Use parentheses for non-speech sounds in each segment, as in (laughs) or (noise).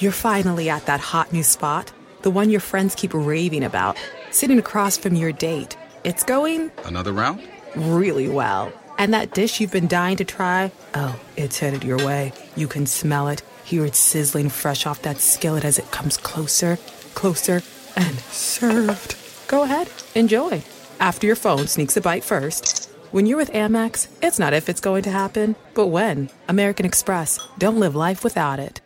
You're finally at that hot new spot, the one your friends keep raving about, sitting across from your date. It's going Another round? really well. And that dish you've been dying to try, oh, it's headed your way. You can smell it, hear it sizzling fresh off that skillet as it comes closer, closer, and served. Go ahead, enjoy. After your phone sneaks a bite first. When you're with Amex, it's not if it's going to happen, but when. American Express. Don't live life without it.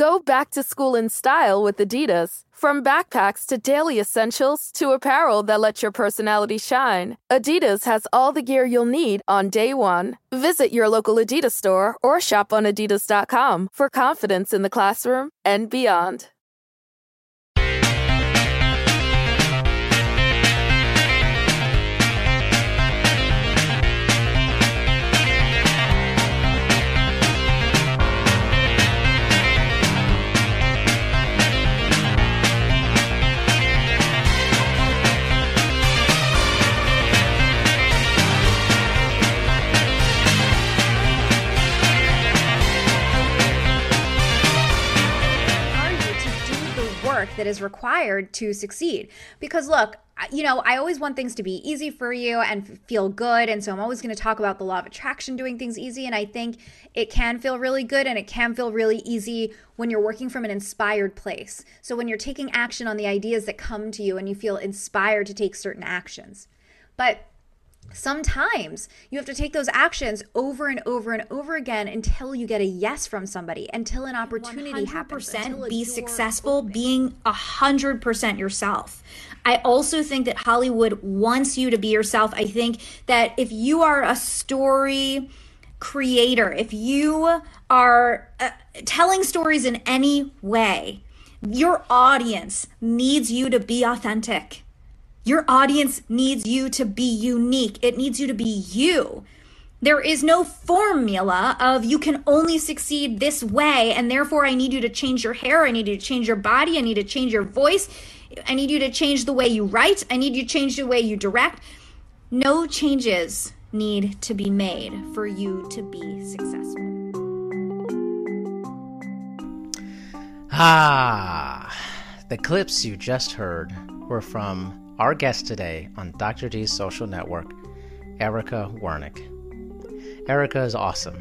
Go back to school in style with Adidas. From backpacks to daily essentials to apparel that lets your personality shine, Adidas has all the gear you'll need on day one. Visit your local Adidas store or shop on adidas.com for confidence in the classroom and beyond. Work that is required to succeed? Because look, you know, I always want things to be easy for you and feel good. And so I'm always going to talk about the law of attraction doing things easy. And I think it can feel really good and it can feel really easy when you're working from an inspired place. So when you're taking action on the ideas that come to you and you feel inspired to take certain actions. But sometimes you have to take those actions over and over and over again until you get a yes from somebody, until an opportunity happens. until 100% a be successful opens. being 100% yourself. I also think that Hollywood wants you to be yourself. I think that if you are a story creator, if you are uh, telling stories in any way, your audience needs you to be authentic. Your audience needs you to be unique. It needs you to be you. There is no formula of you can only succeed this way, and therefore I need you to change your hair, I need you to change your body, I need to change your voice, I need you to change the way you write, I need you to change the way you direct. No changes need to be made for you to be successful. Ah, the clips you just heard were from our guest today on Dr. D's social network, Erica Wernick. Erica is awesome.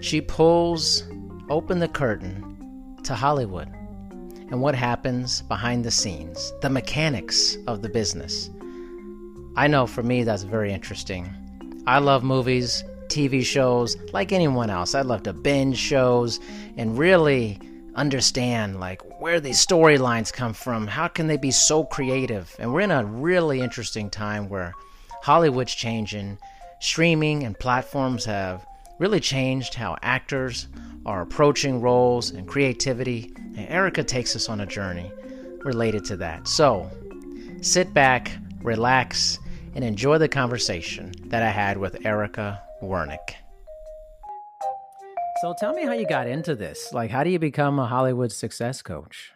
She pulls open the curtain to Hollywood and what happens behind the scenes, the mechanics of the business. I know for me that's very interesting. I love movies, TV shows, like anyone else. I love to binge shows and really understand like where these storylines come from. How can they be so creative? And we're in a really interesting time where Hollywood's changing. Streaming and platforms have really changed how actors are approaching roles and creativity. And Erica takes us on a journey related to that. So, sit back, relax, and enjoy the conversation that I had with Erica Wernick. So tell me how you got into this. Like, how do you become a Hollywood success coach?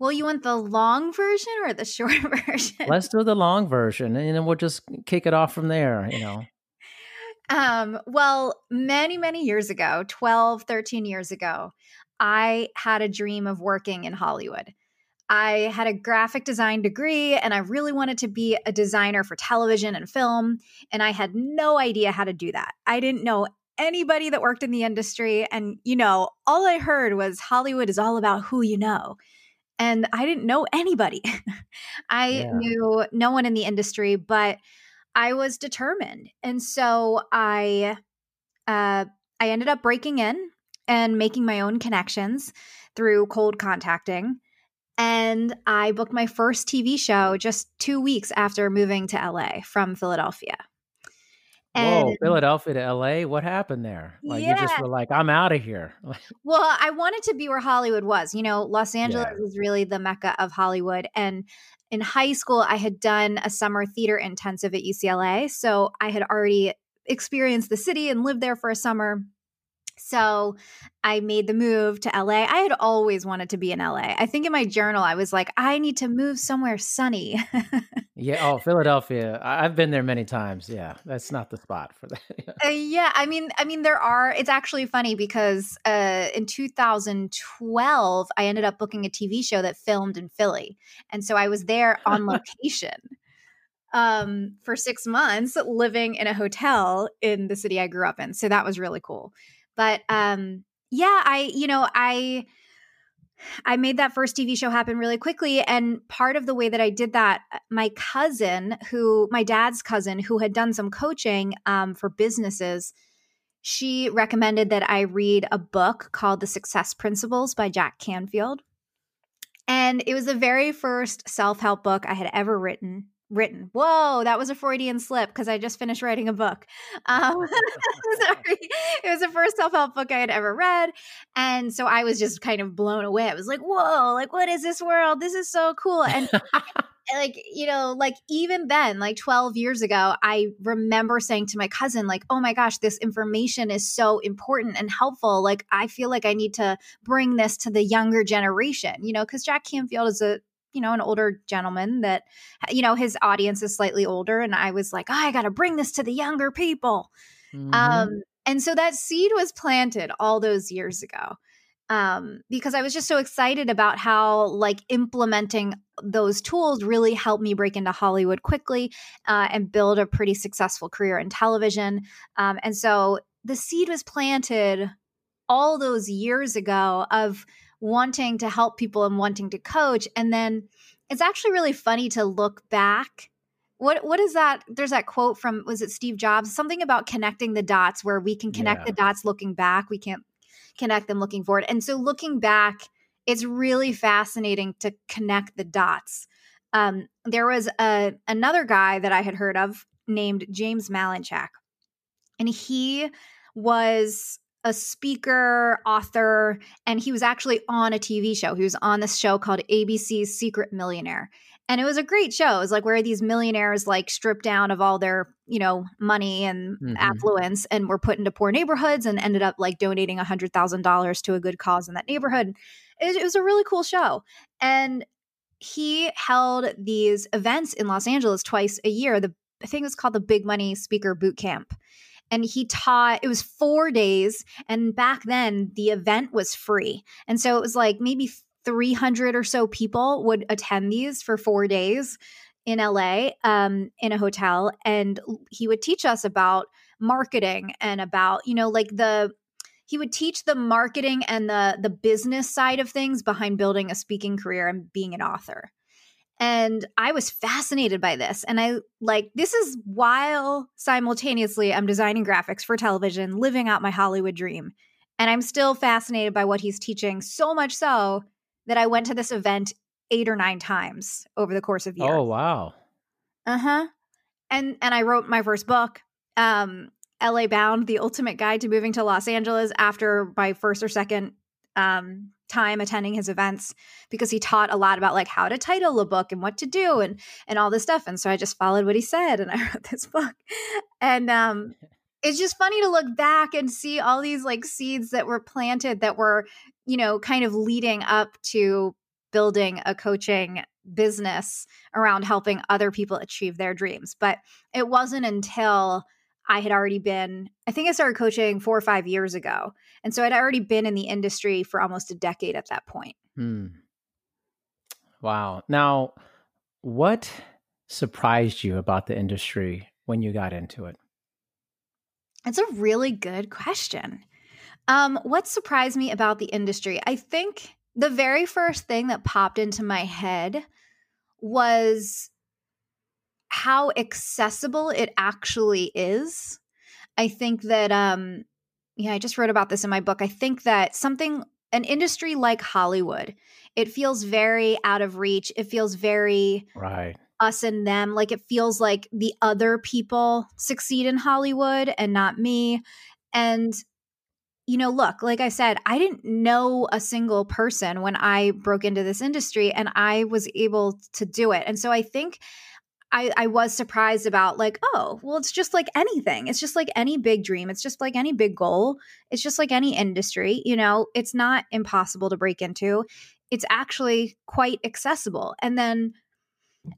Well, you want the long version or the short (laughs) version? Let's do the long version, and then we'll just kick it off from there. You know, (laughs) Um, well, many, many years ago, 12, 13 years ago, I had a dream of working in Hollywood. I had a graphic design degree and I really wanted to be a designer for television and film. And I had no idea how to do that. I didn't know anybody that worked in the industry. And, you know, all I heard was Hollywood is all about who you know. And I didn't know anybody. (laughs) I Yeah. knew no one in the industry, but I was determined. And so I uh I ended up breaking in and making my own connections through cold contacting. And I booked my first TV show just 2 weeks after moving to LA from Philadelphia. Whoa, Philadelphia to LA, what happened there? Like, you just were like, I'm out of here. (laughs) Well, I wanted to be where Hollywood was. You know, Los Angeles Yeah. is really the mecca of Hollywood. And in high school, I had done a summer theater intensive at UCLA. So I had already experienced the city and lived there for a summer. So I made the move to LA. I had always wanted to be in LA. I think in my journal, I was like, I need to move somewhere sunny. (laughs) yeah. Oh, Philadelphia. I've been there many times. Yeah. That's not the spot for that. (laughs) yeah. Uh, yeah. I mean, I mean, there are, it's actually funny because uh, in 2012, I ended up booking a TV show that filmed in Philly. And so I was there on (laughs) location um, for six months living in a hotel in the city I grew up in. So that was really cool. But um, yeah, I, you know, I. I made that first TV show happen really quickly. And part of the way that I did that, uh, my cousin, who, my dad's cousin, who had done some coaching um, for businesses, she recommended that I read a book called The Success Principles by Jack Canfield. And it was the very first self help book I had ever written written. Whoa, that was a Freudian slip because I just finished writing a book. (laughs) Um, (laughs) (laughs) sorry, it was the first self help book I had ever read, and so I was just kind of blown away. I was like, "Whoa, like what is this world? This is so cool!" And like you know, like even then, like twelve years ago, I remember saying to my cousin, like, "Oh my gosh, this information is so important and helpful. Like, I feel like I need to bring this to the younger generation." You know, because Jack Canfield is a you know, an older gentleman that, you know, his audience is slightly older. And I was like, oh, I got to bring this to the younger people. Mm-hmm. Um, and so that seed was planted all those years ago um, because I was just so excited about how, like, implementing those tools really helped me break into Hollywood quickly uh, and build a pretty successful career in television. Um, and so the seed was planted all those years ago of wanting to help people and wanting to coach. And then it's actually really funny to look back. What what is that? There's that quote from was it Steve Jobs? Something about connecting the dots where we can connect yeah. the dots looking back. We can't connect them looking forward. And so looking back, it's really fascinating to connect the dots. Um, there was a another guy that I had heard of named James Malinchak, and he was a speaker, author, and he was actually on a TV show. He was on this show called ABC's Secret Millionaire. And it was a great show. It was like where these millionaires like stripped down of all their, you know, money and mm-hmm. affluence and were put into poor neighborhoods and ended up like donating a hundred thousand dollars to a good cause in that neighborhood. It, it was a really cool show. And he held these events in Los Angeles twice a year. The I think it was called the Big Money Speaker Boot Camp and he taught it was four days and back then the event was free. And so it was like maybe 300 or so people would attend these for four days in la um, in a hotel and he would teach us about marketing and about you know like the he would teach the marketing and the the business side of things behind building a speaking career and being an author and I was fascinated by this. And I like, this is while simultaneously I'm designing graphics for television, living out my Hollywood dream. And I'm still fascinated by what he's teaching, so much so that I went to this event eight or nine times over the course of years. Oh, wow. Uh huh. And, and I wrote my first book, um, LA Bound, the ultimate guide to moving to Los Angeles after my first or second um, time attending his events because he taught a lot about like how to title a book and what to do and and all this stuff. And so i just followed what he said and (laughs) i wrote this book. And um it's just funny to look back and see all these like seeds that were planted that were you know kind of leading up to building a coaching business around helping other people achieve their dreams. But it wasn't until I had already been, I think I started coaching four or five years ago. And so I'd already been in the industry for almost a decade at that point. Hmm. Wow. Now, what surprised you about the industry when you got into it? That's a really good question. Um, what surprised me about the industry? I think the very first thing that popped into my head was how accessible it actually is. I think that um yeah, I just wrote about this in my book. I think that something an industry like Hollywood, it feels very out of reach. It feels very right us and them. Like it feels like the other people succeed in Hollywood and not me. And you know, look, like I said, I didn't know a single person when I broke into this industry and I was able to do it. And so I think I, I was surprised about like, oh, well, it's just like anything. It's just like any big dream. It's just like any big goal. It's just like any industry. You know, it's not impossible to break into. It's actually quite accessible. And then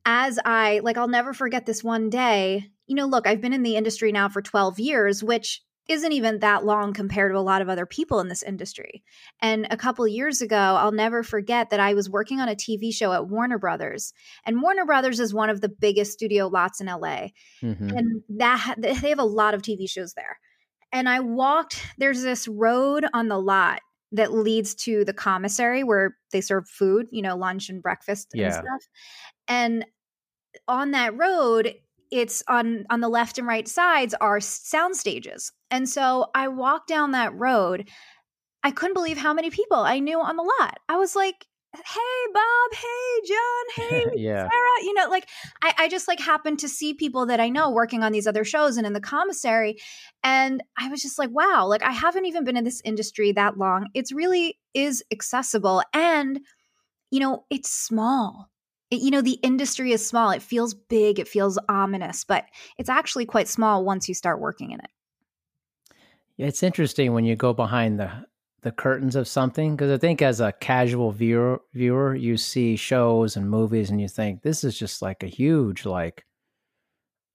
as I like, I'll never forget this one day. You know, look, I've been in the industry now for 12 years, which isn't even that long compared to a lot of other people in this industry. And a couple years ago, I'll never forget that I was working on a TV show at Warner Brothers. And Warner Brothers is one of the biggest studio lots in LA. Mm-hmm. And that they have a lot of TV shows there. And I walked there's this road on the lot that leads to the commissary where they serve food, you know, lunch and breakfast yeah. and stuff. And on that road, it's on on the left and right sides are sound stages. And so I walked down that road. I couldn't believe how many people I knew on the lot. I was like, hey bob hey john (laughs) hey yeah. sarah you know like I, I just like happened to see people that i know working on these other shows and in the commissary and i was just like wow like i haven't even been in this industry that long it's really is accessible and you know it's small it, you know the industry is small it feels big it feels ominous but it's actually quite small once you start working in it Yeah, it's interesting when you go behind the the curtains of something because I think as a casual viewer viewer you see shows and movies and you think this is just like a huge like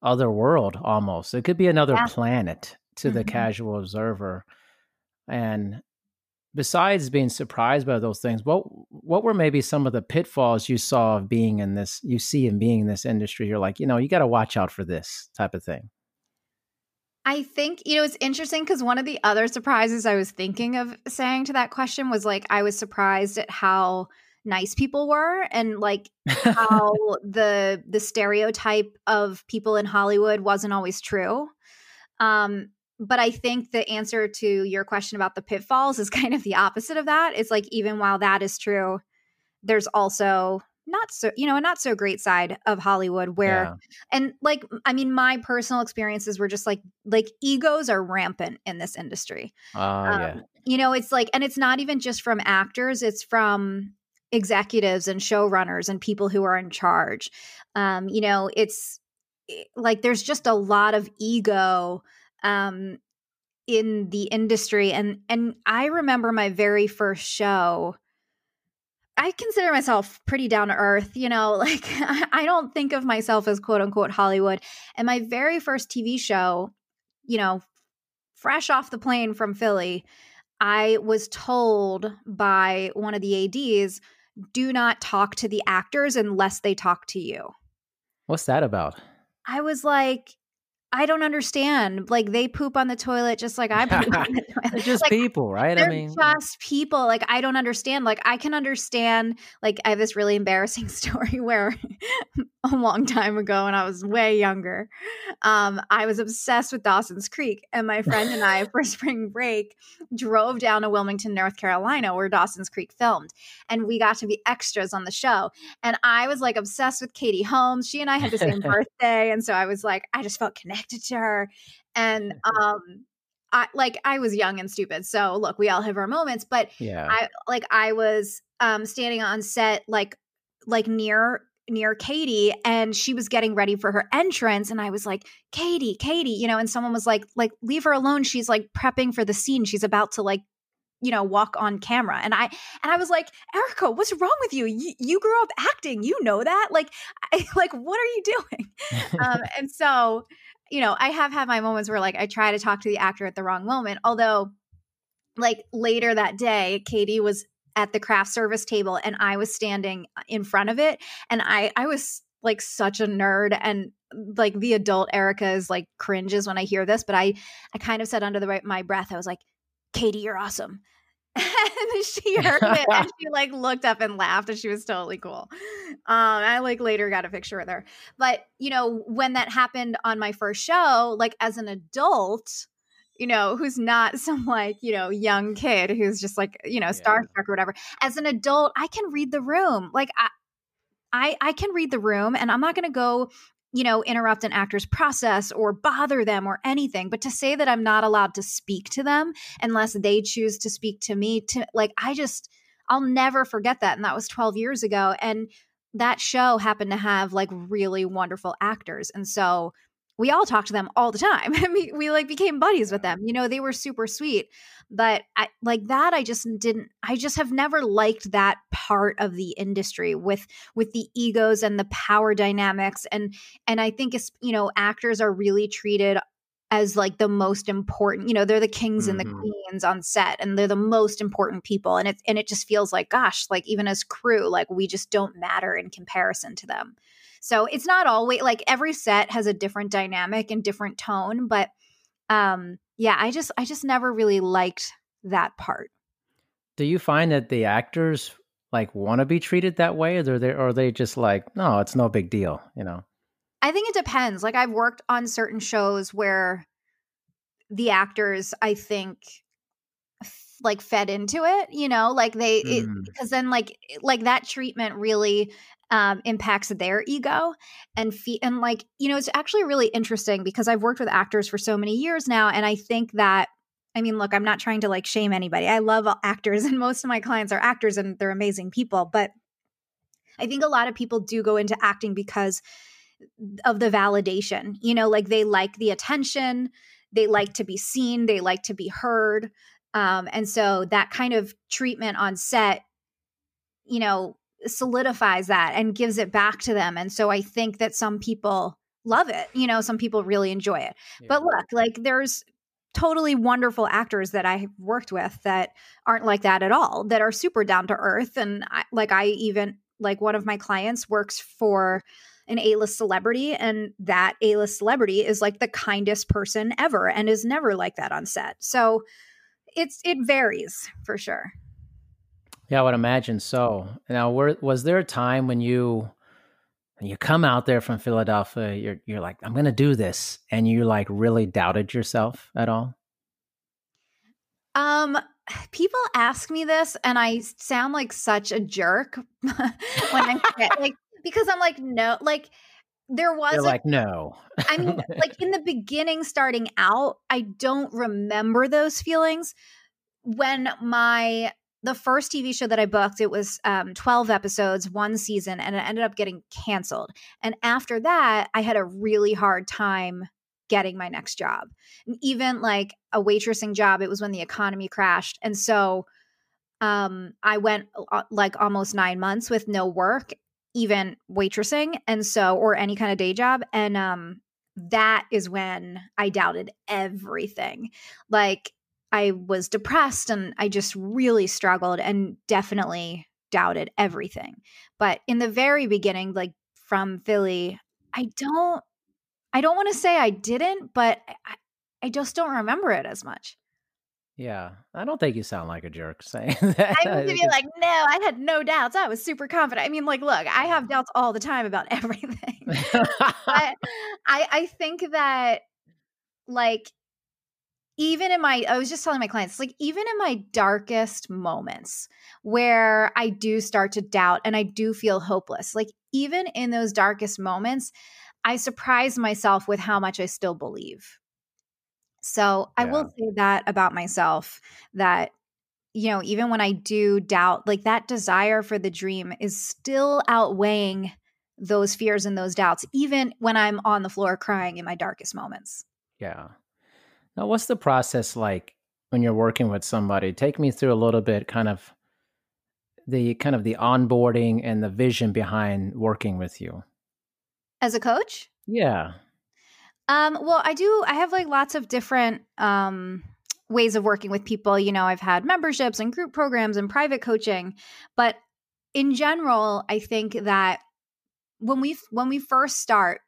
other world almost. It could be another yeah. planet to mm-hmm. the casual observer. And besides being surprised by those things, what what were maybe some of the pitfalls you saw of being in this you see in being in this industry? You're like, you know, you got to watch out for this type of thing. I think, you know, it's interesting because one of the other surprises I was thinking of saying to that question was like, I was surprised at how nice people were and like how (laughs) the the stereotype of people in Hollywood wasn't always true. Um, but I think the answer to your question about the pitfalls is (laughs) kind of the opposite of that. It's like even while that is true, there's also not so you know a not so great side of hollywood where yeah. and like i mean my personal experiences were just like like egos are rampant in this industry uh, um, yeah. you know it's like and it's not even just from actors it's from executives and showrunners and people who are in charge um you know it's eh, like there's just a lot of ego um in the industry and and i remember my very first show I consider myself pretty down to earth, you know, (laughs) like I don't think of myself as quote unquote Hollywood. And my very first TV show, you know, fresh off the plane from Philly, I was told by one of the ADs, do not talk to the actors unless they talk to you. What's that about? I was like, I don't understand. Like they poop on the toilet just like I poop on the (laughs) toilet. just like, people, right? I mean, just people. Like I don't understand. Like I can understand. Like I have this really embarrassing (laughs) story where (laughs) a long time ago, when I was way younger, um, I was obsessed with Dawson's Creek, and my friend and I, for spring break, drove down to Wilmington, North Carolina, where Dawson's Creek filmed, and we got to be extras on the show. And I was like obsessed with Katie Holmes. She and I had the same birthday, and so I was like, I just felt connected connected to her. And um I like I was young and stupid. So look, we all have our moments, but yeah. I like I was um standing on set like like near near Katie and she was getting ready for her entrance and I was like, "Katie, Katie," you know, and someone was like like leave her alone. She's like prepping for the scene. She's about to like you know walk on camera and i and i was like erica what's wrong with you you, you grew up acting you know that like (laughs) I, like what are you doing (laughs) um and so you know, I have had my moments where like I try to talk to the actor at the wrong moment. Although, like later that day, Katie was at the craft service table and I was standing uh, in front of it. And I, I was like such a nerd and like the adult Erica is like cringes when I hear this, but I, I kind of said under the my breath, I was like, Katie, you're awesome. (laughs) and she heard it (laughs) and she like looked up and laughed and she was totally cool. Um, I like later got a picture with her. But you know, when that happened on my first show, like as an adult, you know, who's not (laughs) some like, you know, young kid who's just like, you know, starstruck yeah. or whatever. As an adult, I can read the room. Like I I, I can read the room and I'm not going to go you know, interrupt an actor's process or bother them or anything. But to say that I'm not allowed to speak to them unless they choose to speak to me, to like, I just, I'll never forget that. And that was 12 years ago. And that show happened to have like really wonderful actors. And so we all talked to them all the time. (laughs) I mean, we like became buddies with them. You know, they were super sweet. But I like that I just didn't I just have never liked that part of the industry with with the egos and the power dynamics and and I think it's, you know, actors are really treated as like the most important you know they're the kings mm-hmm. and the mm-hmm. queens on set and they're the most important people and it and it just feels like gosh like even as crew like we just don't matter in comparison to them so it's not always like every set has a different dynamic and different tone but um yeah i just i just never really liked that part do you find that the actors like want to be treated that way or are they or are they just like no it's no big deal you know I think it depends. Like I've worked on certain shows where the actors, I think, f- like fed into it. You know, like they mm. because then like like that treatment really um, impacts their ego and fe- and like you know it's actually really interesting because I've worked with actors for so many years now, and I think that I mean, look, I'm not trying to like shame anybody. I love actors, (laughs) and most of my clients are actors, and they're amazing people. But I think a lot of people do go into acting because of the validation. You know, like they like the attention, they like to be seen, they like to be heard. Um, and so that kind of treatment on set, you know, solidifies that and gives it back to them. And so I think that some people love it. You know, some people really enjoy it. Yeah. But look, like there's totally wonderful actors that I've worked with that aren't like that at all, that are super down to earth. And I, like I even like one of my clients works for an A-list celebrity and that A-list celebrity is like the kindest person ever and is never like that on set. So it's it varies for sure. Yeah, I would imagine so. Now, were, was there a time when you when you come out there from Philadelphia, you're you're like, I'm going to do this, and you like really doubted yourself at all? Um, people ask me this, and I sound like such a jerk (laughs) when I'm like because I'm like, no, like there was You're like no. I mean, (laughs) like in the beginning, starting out, I don't remember those feelings. When my the first TV show that I booked, it was um, 12 episodes, one season, and it ended up getting canceled. And after that, I had a really hard time getting my next job. And even like a waitressing job, it was when the economy crashed. And so um, I went uh, like almost nine months with no work even waitressing and so or any kind of day job and um that is when i doubted everything. Like i was depressed and i just really struggled and definitely doubted everything. But in the very beginning like from philly i don't i don't want to say i didn't but I, I just don't remember it as much yeah, I don't think you sound like a jerk saying (laughs) that. I would be like, no, I had no doubts. I was super confident. I mean, like, look, I have doubts all the time about (laughs) everything. (laughs) I, I think that, like, even in my, I was just telling my clients, like, even in my darkest moments where I do start to doubt and I do feel hopeless, like, even in those darkest moments, I surprise myself with how much I still believe so I will say that about myself that, you know, even when I do doubt, like that desire for the dream is still outweighing those fears and those doubts, even when I'm on the floor crying in my darkest moments. Yeah. Now, what's the process like when you're working with somebody? Take me through a little bit, kind of the kind of the onboarding and the vision behind working with you as a coach. Yeah. Um, well, I do. I have like lots of different um, ways of working with people. You know, I've had memberships and group programs and private coaching, but in general, I think that when we when we first start,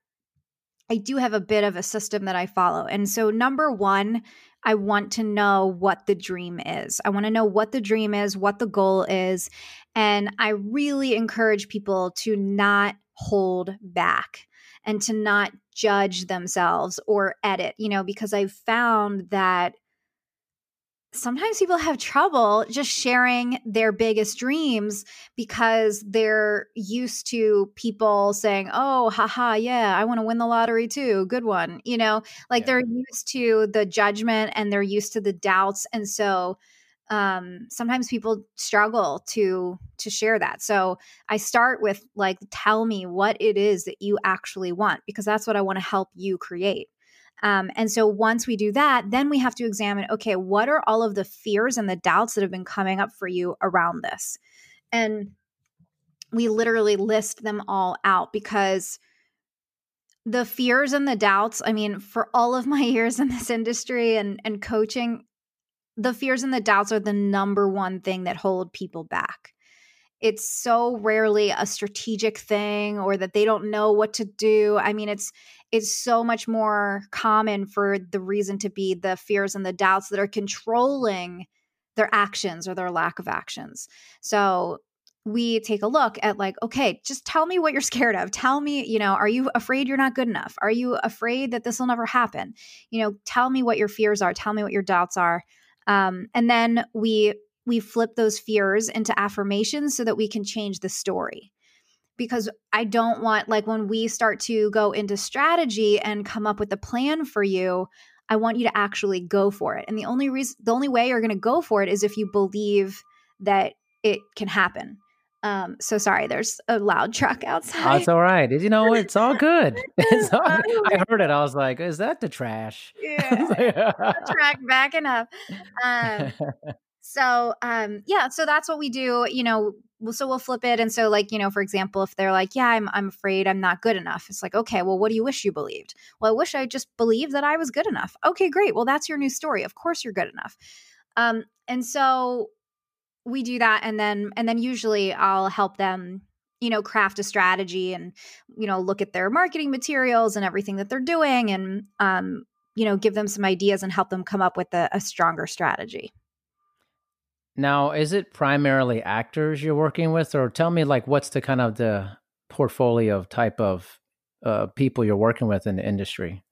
I do have a bit of a system that I follow. And so, number one, I want to know what the dream is. I want to know what the dream is, what the goal is. And I really encourage people to not hold back and to not judge themselves or edit, you know, because I've found that sometimes people have trouble just sharing their biggest dreams because they're used to people saying, Oh, haha, yeah, I want to win the lottery too. Good one. You know, like yeah. they're used to the judgment and they're used to the doubts. And so um, sometimes people struggle to to share that so i start with like tell me what it is that you actually want because that's what i want to help you create um, and so once we do that, then we have to examine okay, what are all of the fears and the doubts that have been coming up for you around this? And we literally list them all out because the fears and the doubts, I mean, for all of my (laughs) years in this industry and, and coaching, the fears and the doubts are the number one thing that hold people back. It's so rarely a strategic thing or that they don't know what to do. I mean, it's it's so much more common for the reason to be the fears and the doubts that are controlling their actions or their lack of actions. So we take a look at like okay just tell me what you're scared of tell me you know are you afraid you're not good enough are you afraid that this will never happen you know tell me what your fears are tell me what your doubts are um, and then we we flip those fears into affirmations so that we can change the story because I don't want, like, when we start to go into strategy and come up with a plan for you, I want you to actually go for it. And the only reason, the only way you're going to go for it is if you believe that it can happen. Um, so sorry, there's a loud truck outside. That's all right. You know, it's all (laughs) good. (laughs) It's all, I heard it. I was like, is that the trash? (laughs) Yeah. truck backing up. Um, so um, yeah, so that's what we do. You know, so we'll flip it and so like you know for example if they're like yeah i'm i'm afraid i'm not good enough it's like okay well what do you wish you believed well i wish i just believed that i was good enough okay great well that's your new story of course you're good enough um and so we do that and then and then usually i'll help them you know craft a strategy and you know look at their marketing materials and everything that they're doing and um you know give them some ideas and help them come up with a, a stronger strategy now, is it primarily actors you're working with, or tell me like what's the kind of the portfolio of type of uh, people you're working with in the industry?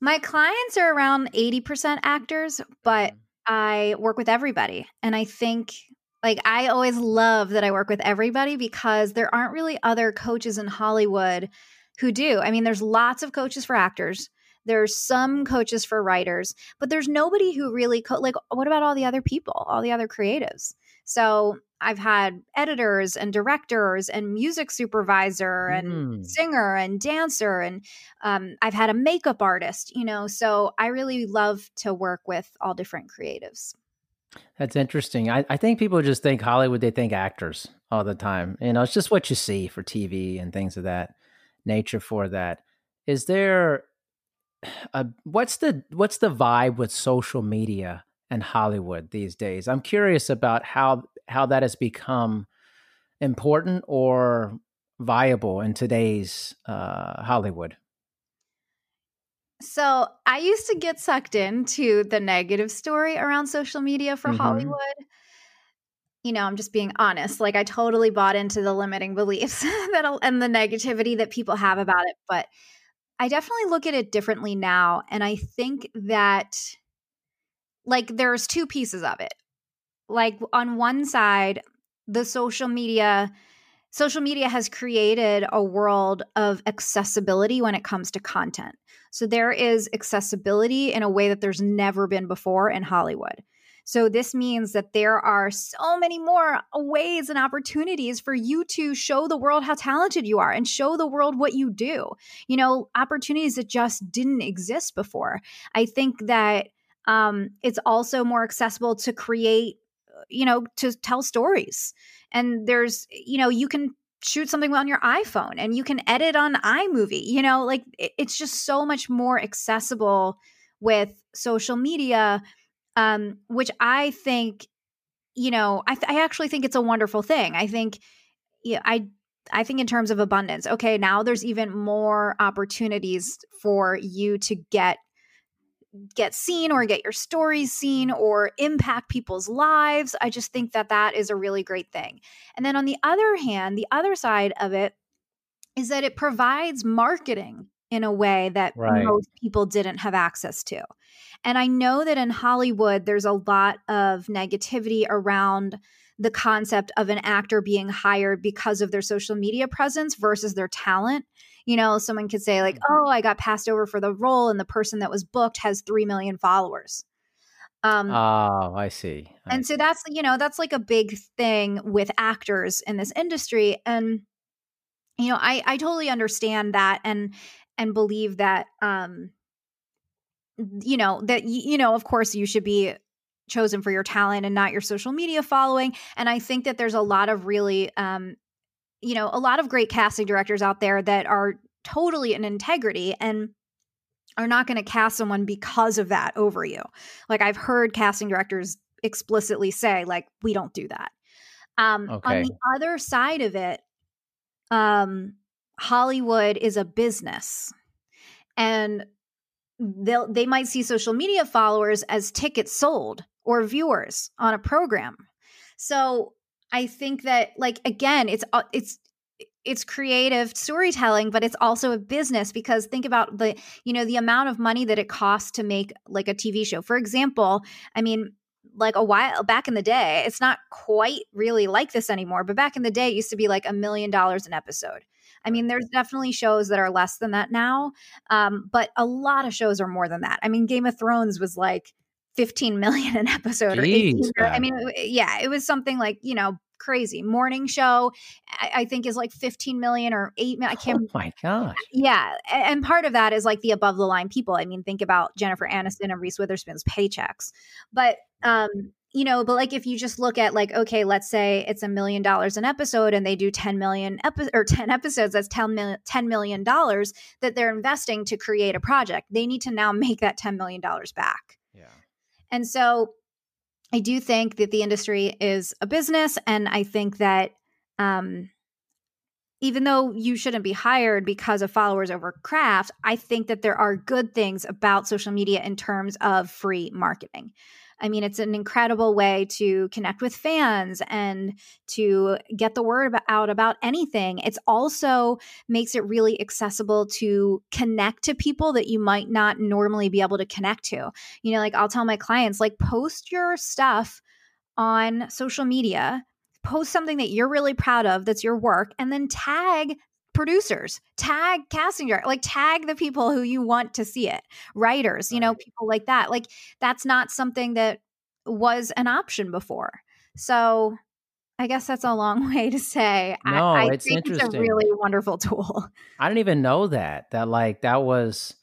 My clients are around 80% actors, but mm-hmm. I work with everybody. And I think like I always love that I work with everybody because there aren't really other coaches in Hollywood who do. I mean, there's lots of coaches for actors. There's some coaches for writers, but there's nobody who really co- like what about all the other people, all the other creatives? So I've had editors and directors and music supervisor and mm. singer and dancer and um, I've had a makeup artist, you know. So I really love to work with all different creatives. That's interesting. I, I think people just think Hollywood, they think actors all the time. You know, it's just what you see for TV and things of that nature for that. Is there (sighs) uh, what's the what's the vibe with social media and Hollywood these days? I'm curious about how how that has become important or viable in today's uh, Hollywood. So I used to get sucked into the negative story around social media for mm-hmm. Hollywood. You know, I'm just being honest. Like I totally bought into the limiting beliefs (laughs) that and the negativity that people have about it, but I definitely look at it differently now. And I think that, like, there's two pieces of it. Like, on one side, the social media social media has created a world of accessibility when it comes to content. So there is accessibility in a way that there's never been before in Hollywood. So this means that there are so many more ways and opportunities for you to show the world how talented you are and show the world what you do. You know, opportunities that just didn't exist before. I think that um, it's also more accessible to create, you know, to tell stories. And there's, you know, you can shoot something on your iPhone and you can edit on iMovie. You know, like it, it's just so much more accessible with social media um, which I think, you know, I, th- I actually think it's a wonderful thing. I think, yeah, I I think in terms of abundance, okay, now there's even more opportunities for you to get get seen or get your stories seen or impact people's lives. I just think that that is a really great thing. And then on the other hand, the other side of it is that it provides marketing in a way that right. most people didn't have access to. And I know that in Hollywood, there's a lot of negativity around the concept of an actor being hired because of their social media presence versus their talent. You know, someone could say, like, mm-hmm. oh, I got passed over for the role, and the person that was booked has 3 million followers. Um, oh, I see. I and so that's you know that's like a big thing with actors in this industry and you know i i totally understand that and and believe that um you know that you know of course you should be chosen for your talent and not your social media following and i think that there's a lot of really um you know a lot of great casting directors out there that are totally in integrity and are not going to cast someone because of that over you. Like i've heard casting directors explicitly say like we don't do that. Um on the other side of it um hollywood is a business and they'll they might see social media followers as tickets sold or viewers on a program. So i think that like again it's uh, it's it's creative storytelling but it's also a business because think about the you know the amount of money that it costs to make like a tv show. For example i mean like a while back in the day it's not quite really like this anymore but back in the day it used to be like a million dollars an episode. I mean there's definitely shows that are less than that now um, but a lot of shows are more than that. I mean game of thrones was like 15 million an episode or 18 Jeez, or- i mean yeah it was something like you know crazy morning show I, I think is like 15 million or 8 million i can't Oh my gosh. yeah, a- and part of that is like the above the line people. I mean, think about Jennifer Aniston and Reese Witherspoon's paychecks. But um, you know, but like if you just look at like okay, let's say it's a million dollars an episode and they do 10 million epi- or 10 episodes, that's 10 million 10 million dollars that they're investing to create a project. They need to now make that 10 million dollars back. Yeah. And so I do think that the industry is a business. And I think that um, even though you shouldn't be hired because of followers over craft, I think that there are good things about social media in terms of free marketing. I mean, it's an incredible way to connect with fans and to get the word out about anything. It's also makes it really accessible to connect to people that you might not normally be able to connect to. You know, like I'll tell my clients, like post your stuff on social media, post something that you're really proud of, that's your work, and then tag producers, tag casting director, like tag the people who you want to see it, writers, you know, people like that. Like that's not something that was an option before. So I guess that's a long (laughs) way to say I- No, I, it's think it's a really wonderful tool. I didn't even know that. That like that was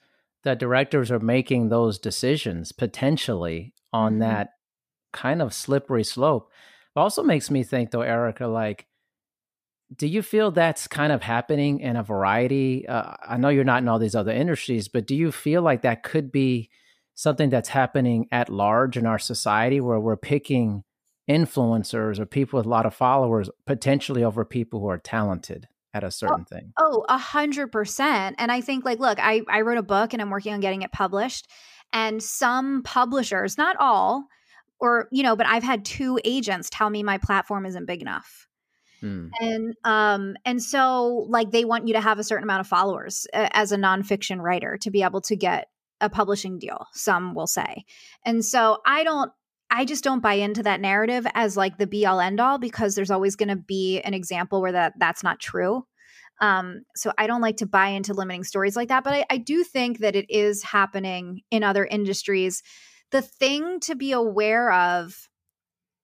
that directors are making those decisions potentially on Mhm. that kind of slippery slope. It also makes me think though, Erica, like do you feel that's kind of happening in a variety? Uh, I know you're not in all these other industries, but do you feel like that could be something that's happening at large in our society where we're picking influencers or people with a lot of followers potentially over people who are talented at a certain thing? Oh, a hundred percent. And I think like, look, I, I wrote a book and I'm working on getting it published. And some publishers, not all, or, you know, but I've had two agents tell me my platform isn't big enough. Hmm. And um and so like they want you to have a certain amount of followers uh, as a nonfiction writer to be able to get a publishing deal, some will say. And so I don't I just don't buy into that narrative as like the be all end all because there's always going to be an example where that that's not true. Um, so I don't like to buy into limiting stories like that, but I, I do think that it is happening in other industries. The thing to be aware of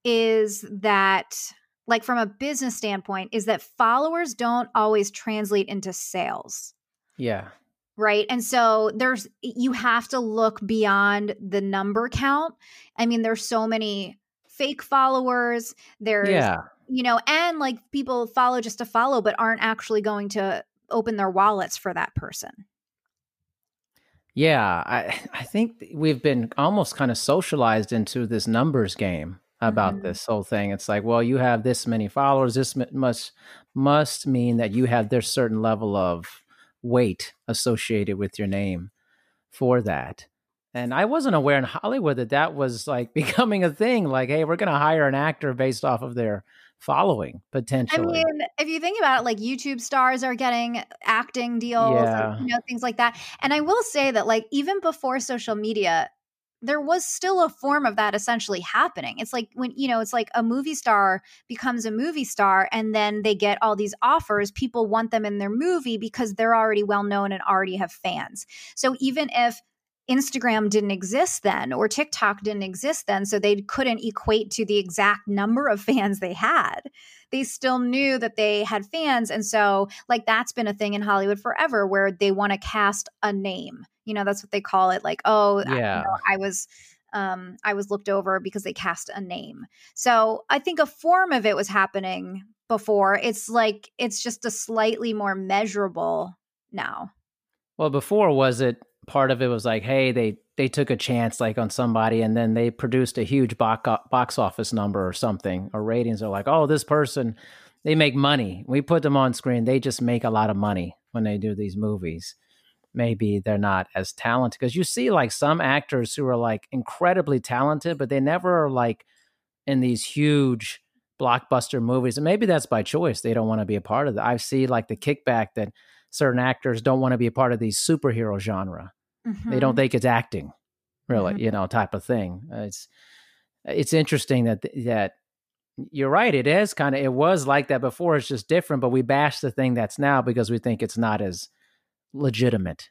is that, like from a business standpoint, is that followers don't always translate into sales Yeah. right and so there's you have to look beyond the number count i mean there's so many fake followers there's Yeah. you know and like people follow just to follow but aren't actually going to open their wallets for that person Yeah. I (laughs) I think we've been almost kind of socialized into this numbers game about Mhm. this whole thing. It's like, well, you have this many followers. This must must mean that you have this certain level of weight associated with your name for that. And I wasn't aware in Hollywood that that was like (laughs) becoming a thing. Like, hey, we're going to hire an actor based off of their following potentially. I mean, if you think about it, like YouTube stars are getting acting deals, Yeah. and, you know, things like that. And I will say that, like, even before social media, there was still a form of that essentially happening. It's like when, you know, it's like a movie star becomes a movie star and then they get all these offers. People want them in their movie because they're already well known and already have fans. So even if Instagram didn't exist then or TikTok didn't exist then. So they couldn't equate to the exact number of (laughs) fans they had. They still knew that they had fans. And so, like, that's been a thing in Hollywood forever where they want to cast a name. You know, that's what they call it. Like, oh, yeah. I, you know, I was um, I was looked over because they cast a name. So I think a form of it was happening before. It's like it's just a slightly more measurable now. Well, before was it part of it was like, hey, they they took a chance like on somebody and then they produced a huge box box office number or something or ratings are like, oh, this person they make money. We put them on screen. They just make a lot of money when they do these movies. Maybe they're not as talented because you see like some actors who are like incredibly talented, but they never are like in these huge blockbuster movies. And maybe that's by choice. They don't want to be a part of that. I see like the kickback that certain actors don't want to be a part of these superhero genre. Mm-hmm. They don't mm-hmm. think it's acting, really, mm-hmm. you know, type of thing. Uh, it's it's interesting that that you're right. It is kind of it was like that before. It's just different, but we bash the thing that's now because we think it's not as legitimate.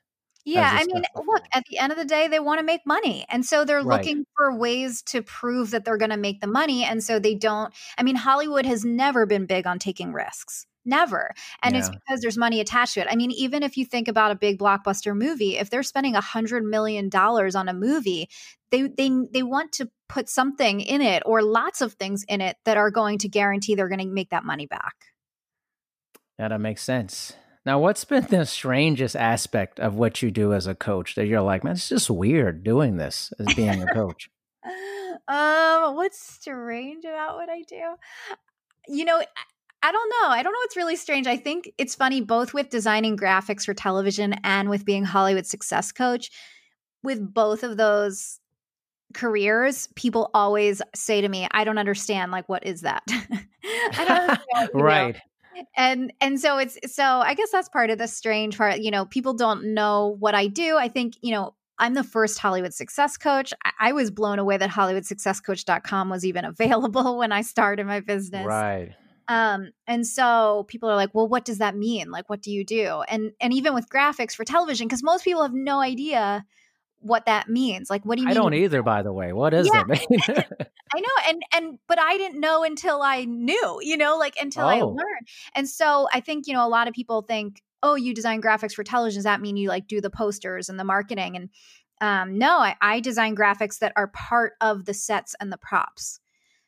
Yeah, I mean, look, at the end of the day, they want to make money. And so they're right. looking for ways to prove that they're going to make the money. And so they don't, I mean, Hollywood has never been big on taking risks. Never. And yeah. it's because there's money attached to it. I mean, even if you think about a big blockbuster movie, if they're spending a hundred million dollars on a movie, they they they want to put something in it or lots of things in it that are going to guarantee they're going to make that money back. Yeah, that makes sense. Now, what's been the strangest aspect of what you do as a coach that you're like, man, it's just weird doing this as being a coach? (laughs) um, what's strange about what I do? You know, I don't know. I don't know what's really strange. I think it's funny both with designing graphics for television and with being Hollywood success coach. With both of those careers, people always say to me, I don't understand. Like, what is that? (laughs) I don't (laughs) right and and so it's so i guess that's part of the strange part you know people don't know what i do i think you know i'm the first hollywood success coach i, I was blown away that hollywoodsuccesscoach.com was even (laughs) available when i started my business right um and so people are like well what does that mean like what do you do and and even with graphics for television because most people have no idea what that means. Like, what do you I mean? I don't either, by the way. What is yeah. mean? (laughs) I know. And, and, but I didn't know until I knew, you know, like until oh. I learned. And so I think, you know, a lot of people think, oh, you design graphics for television. Does that mean you like do the posters and the marketing? And um, no, I, I design graphics that are part of the sets and the props.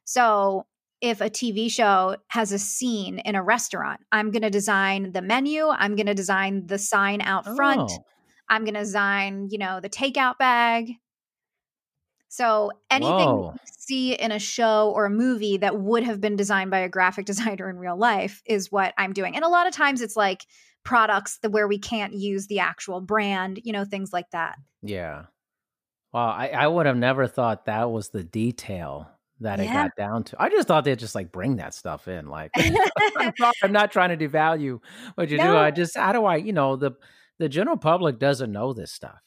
So if a TV show has a scene in a restaurant, I'm going to design the menu, I'm going to design the sign out front. Oh I'm going to design, you know, the takeout bag. So anything you see in a show or a movie that would have been designed by a graphic (laughs) designer in real life is what I'm doing. And a lot of times it's like products that where we can't use the actual brand, you know, things like that. Yeah. Wow, I, I would have never thought that was the detail that yeah. it got down to. I just thought they'd just like bring that stuff in. Like, (laughs) I'm, (laughs) not, I'm, not, trying to devalue what you no. do. I just, how do I, you know, the the general public doesn't know this stuff.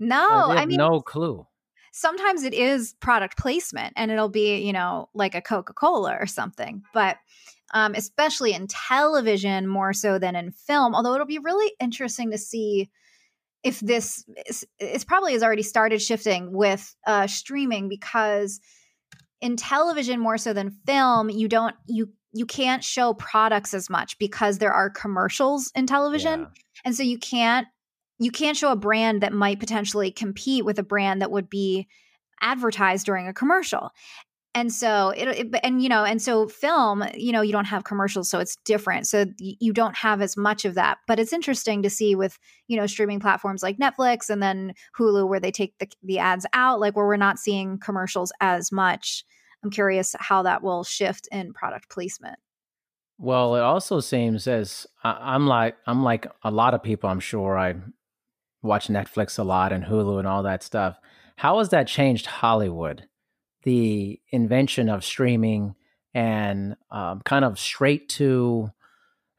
No, I mean no clue. Sometimes it is product placement and it'll be, you know, like a Coca-Cola or something. But um, especially in television more so than in film, although it'll be really interesting to see if this is, it's probably has already started shifting with uh, streaming because in television more so than film, you don't you you can't show products as much because there are commercials in television. Yeah. And so you can't you can't show a brand that might potentially compete with a brand that would be advertised during a commercial. And so it, it, and you know and so film you know you don't have commercials so it's different so you don't have as much of that but it's interesting to see with you know streaming platforms like Netflix and then Hulu where they take the, the ads out like where we're not seeing commercials as much I'm curious how that will shift in product placement. Well, it also seems as I'm like I'm like a lot of people. I'm sure I watch Netflix a lot and Hulu and all that stuff. How has that changed Hollywood? The invention of streaming and um, kind of straight to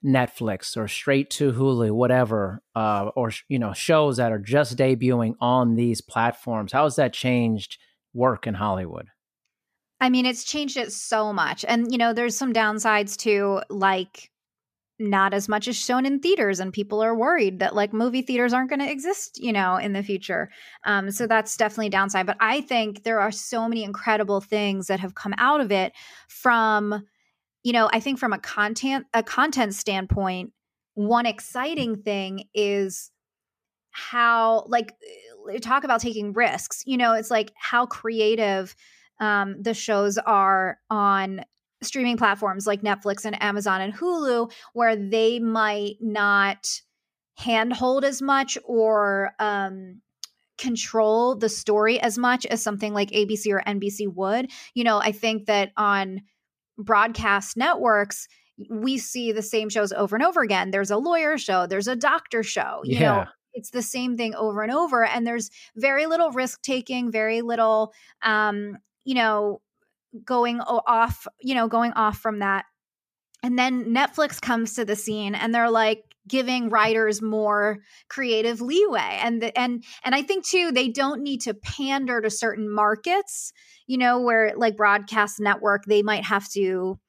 Netflix or straight to Hulu, whatever, uh, or you know shows that are just debuting on these platforms. How has that changed work in Hollywood? I mean, it's changed it so much. And, you know, there's some downsides too, like not as much is shown in theaters and people are worried that like movie theaters aren't going to exist you know in the future. Um, so that's definitely a downside but i think there are so many incredible things that have come out of it from you know i think from a content a content standpoint one exciting thing is how like talk about taking risks. You know it's like how creative um, the shows are on streaming platforms like Netflix and Amazon and Hulu, where they might not handhold as much or um, control the story as much as something like ABC or NBC would. You know, I think that on broadcast networks, we see the same shows over and over again. There's a lawyer show, there's a doctor show, you yeah. know. It's the same thing over and over, and there's very little risk taking, very little, um, you know, going off, you know, going off from that. And then Netflix comes to the scene and they're like giving writers more creative leeway. And the, and and I think too they don't need to pander to certain markets, you know, where like broadcast network they might have to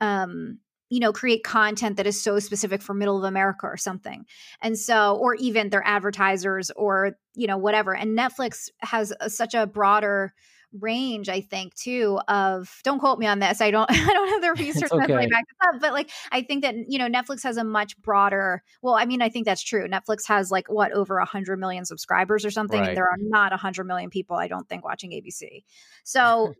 um you know create content that is so specific for middle of america or something and so or even their advertisers or you know whatever and netflix has a, such a broader range i think too of don't quote me on this i don't (laughs) i don't have the (laughs) research okay. back up but like i think that you know netflix has a much broader well i mean i think that's true netflix has like what over 100 million subscribers or something right. and there are not 100 million people i don't think watching abc so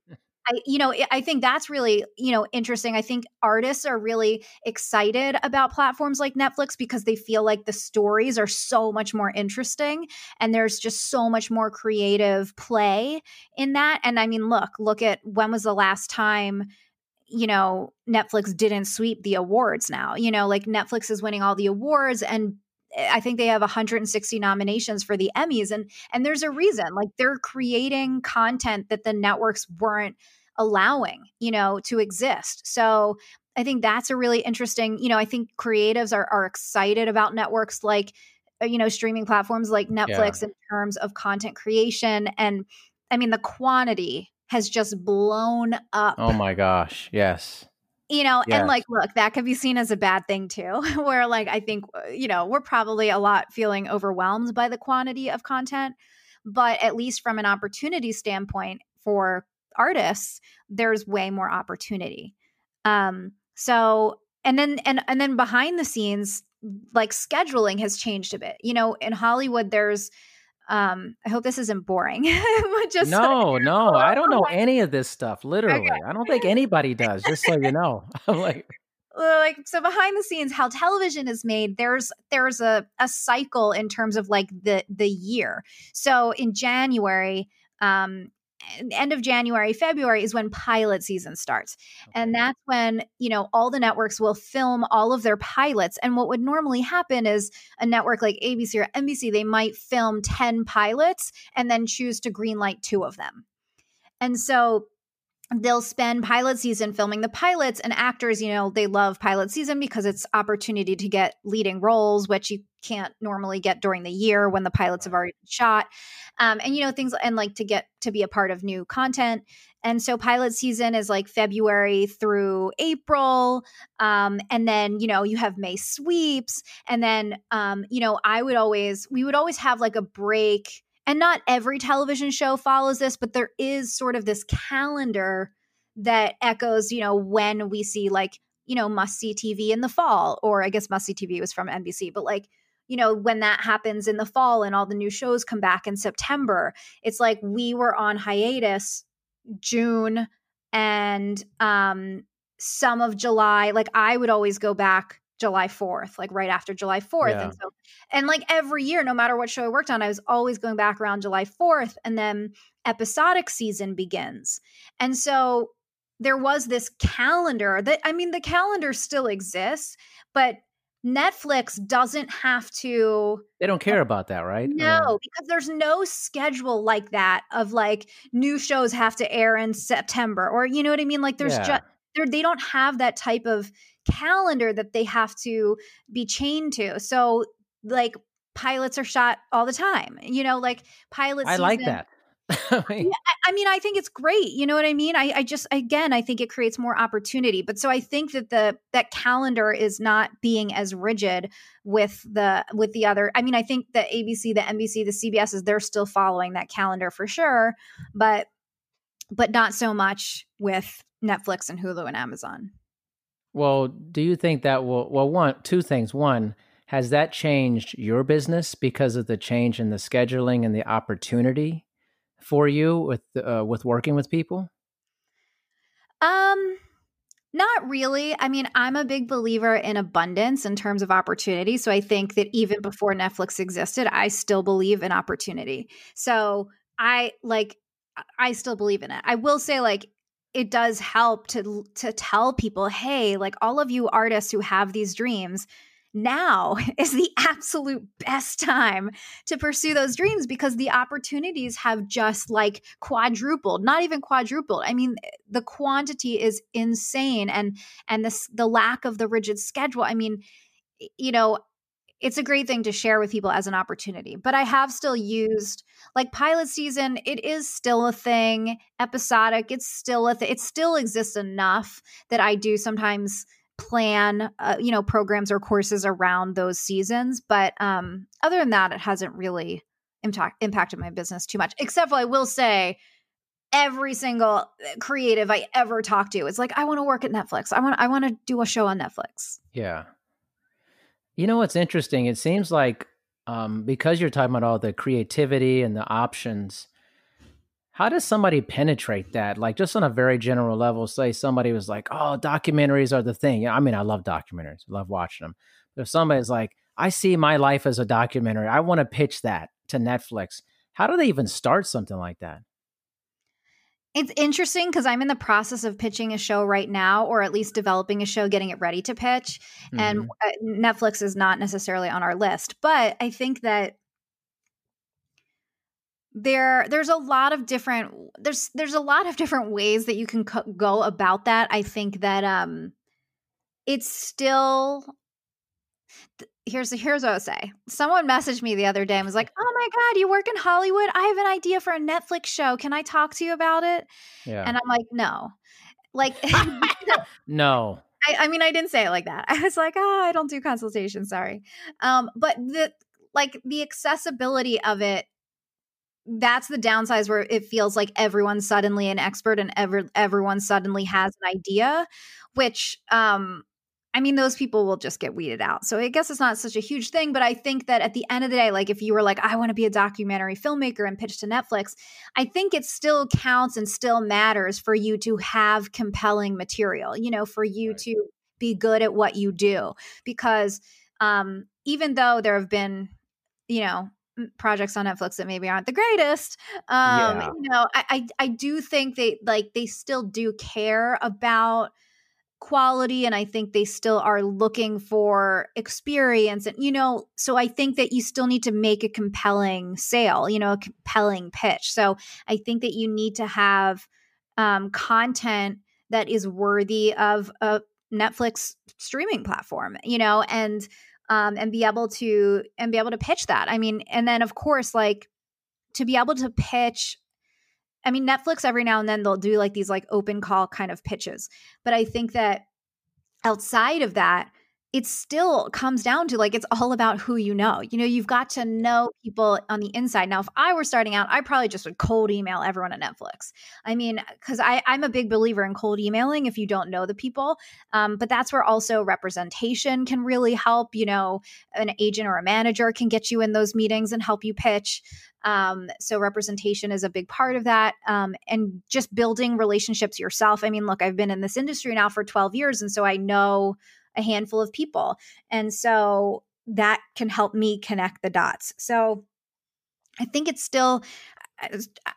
I, you know, I think that's really, you know, interesting. I think artists are really excited about platforms like Netflix because they feel like the stories are so much more interesting and there's just so much more creative play in that. And I mean, look, look at when was the last time you know Netflix didn't sweep the awards now. You know, like Netflix is winning all the awards and I think they have 160 nominations for the Emmys and and there's a reason like they're creating content that the networks weren't allowing, you know, to exist. So I think that's a really interesting, you know, I think creatives are are excited about networks like uh, you know, streaming platforms like Netflix yeah. in terms of content creation and I mean the quantity has just blown up. Oh my gosh. Yes you know yes. and like look that could be seen as a bad thing too (laughs) where like i think uh, you know we're probably a lot feeling overwhelmed by the quantity of content but at least from an opportunity standpoint for artists there's way more opportunity um so and then and and then behind the scenes like scheduling has changed a bit you know in hollywood there's um i hope this isn't boring. (laughs) Just no (laughs) no i don't know any of this stuff literally. Okay. i don't think anybody does just so you know. (laughs) I'm like like so behind the scenes how television is made there's there's a, a cycle in terms of like the the year. So in january um end of January, February is when pilot season starts. Okay. And that's when, you know, all the networks will film all of their pilots. And what would normally happen is a network like ABC or NBC, they might film 10 pilots and then choose to greenlight two of them. And so they'll spend pilot season filming the pilots and actors you know they love pilot season because it's opportunity to get leading roles which you can't normally get during the year when the pilots have already been shot um, and you know things and like to get to be a part of new content and so pilot season is like february through april um, and then you know you have may sweeps and then um, you know i would always we would always have like a break and not every television show follows this, but there is sort of this calendar that echoes, you know, when we see like, you know, must see TV in the fall, or I guess must see TV was from NBC, but like, you know, when that happens in the fall and all the new shows come back in September, it's like we were on hiatus June and um some of July. Like I would always go back July 4th, like right after July 4th. Yeah. And so, and like every year, no matter what show I worked on, I was always going back around July 4th. And then episodic season begins. And so there was this calendar that, I mean, the calendar still exists, but Netflix doesn't have to. They don't care about that, right? No, because there's no schedule like that of like new shows have to air in September or, you know what I mean? Like there's yeah. just, they don't have that type of calendar that they have to be chained to. So like pilots are shot all the time. You know, like pilots. I like that. (laughs) I, mean, I mean, I think it's great. You know what I mean? I, I just again, I think it creates more opportunity. But so I think that the that calendar is not being as rigid with the with the other. I mean, I think the ABC, the NBC, the CBS is they're still following that calendar for sure, but but not so much with Netflix and Hulu and Amazon. Well, do you think that will well one two things. One, has that changed your business because of the change in the scheduling and the opportunity for you with uh, with working with people? Um not really. I mean, I'm a big believer in abundance in terms of opportunity. So I think that even before Netflix existed, I still believe in opportunity. So I like I still believe in it. I will say like it does help to to tell people, "Hey, like all of you artists who have these dreams, now (laughs) is the absolute best time to pursue those dreams because the opportunities have just like quadrupled not even quadrupled. I mean the quantity is insane and and this the lack of the rigid schedule. I mean you know it's a great thing to share with people as an opportunity but i have still used like pilot season it is still a thing episodic it's still a it still exists enough that i do sometimes plan uh, you know programs or courses around those seasons but um other than that it hasn't really impact, impacted my business too much except for i will say every single uh, creative i ever talk to is like i want to work at netflix. I want i want to do a show on netflix. Yeah. You know what's interesting? It seems like um, because you're talking about all the creativity and the options how does somebody penetrate that? Like just on a very general level, say somebody was like, "Oh, documentaries are the thing." I mean, I love documentaries, love watching them. But if somebody's like, "I see my life as a documentary. I want to pitch that to Netflix." How do they even start something like that? It's interesting because I'm in the process of pitching a show right now, or at least developing a show, getting it ready to pitch. Mm-hmm. And uh, Netflix is not necessarily on our list, but I think that there there's a lot of different there's there's a lot of different ways that you can co- go about that. I think that um it's still here's here's what i'll say. Someone messaged me the other day and was like oh my god you work in hollywood? I have an idea for a netflix show. Can i talk to you about it? Yeah. And i'm like no. Like (laughs) (laughs) no. I, I mean i didn't say it like that. (laughs) I was like oh i don't do consultation sorry. Um but the like the accessibility of it that's the downsides where it feels like everyone's suddenly an expert and ever everyone suddenly has an idea which um I mean, those people will just get weeded out. So I guess it's not such a huge thing, but I think that at the end of the day, like if you were like, I want to be a documentary filmmaker and pitch to Netflix, I think it still counts and still matters for you to have compelling material, you know, for you right. to be good at what you do. Because um, even though there have been, you know, projects on Netflix that maybe aren't the greatest. Um, yeah. you know, I, I I do think they like they still do care about quality and I think they still are looking for experience and you know, so I think that you still need to make a compelling sale, you know, a compelling pitch. So I think that you need to have um, content that is worthy of a Netflix streaming platform, you know, and um, and be able to and be able to pitch that. I mean, and then of course, like to be able to pitch. I mean, Netflix every now and then they'll do like these like open call kind of pitches, but I think that outside of that, it still comes down to like it's all about who you know. You know, you've got to know people on the inside. Now, if I were starting out, I probably just would cold email everyone at Netflix. I mean, because I'm a big believer in cold emailing if you don't know the people. Um, but that's where also representation can really help. You know, an agent or a manager can get you in those meetings and help you pitch. Um, so representation is a big part of that. Um, and just building relationships yourself. I mean, look, I've been in this industry now for 12 years, and so I know a handful of people. And so that can help me connect the dots. So I think it's still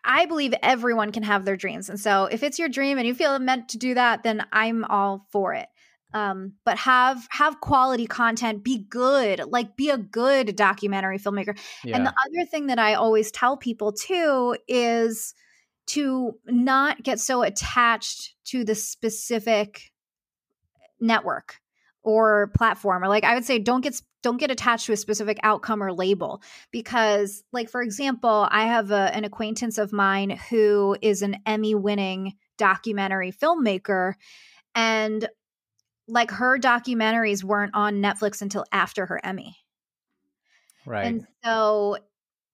I believe everyone can have their dreams. And so if it's your dream and you feel meant to do that, then I'm all for it. Um, but have have quality content, be good, like be a good documentary filmmaker. Yeah. And the other thing that I always tell people too is to not get so attached to the specific network or platform or like i would say don't get don't get attached to a specific outcome or label because like for example i have a, an acquaintance of mine who is an emmy winning documentary filmmaker and like her documentaries weren't on netflix until after her emmy Right. and so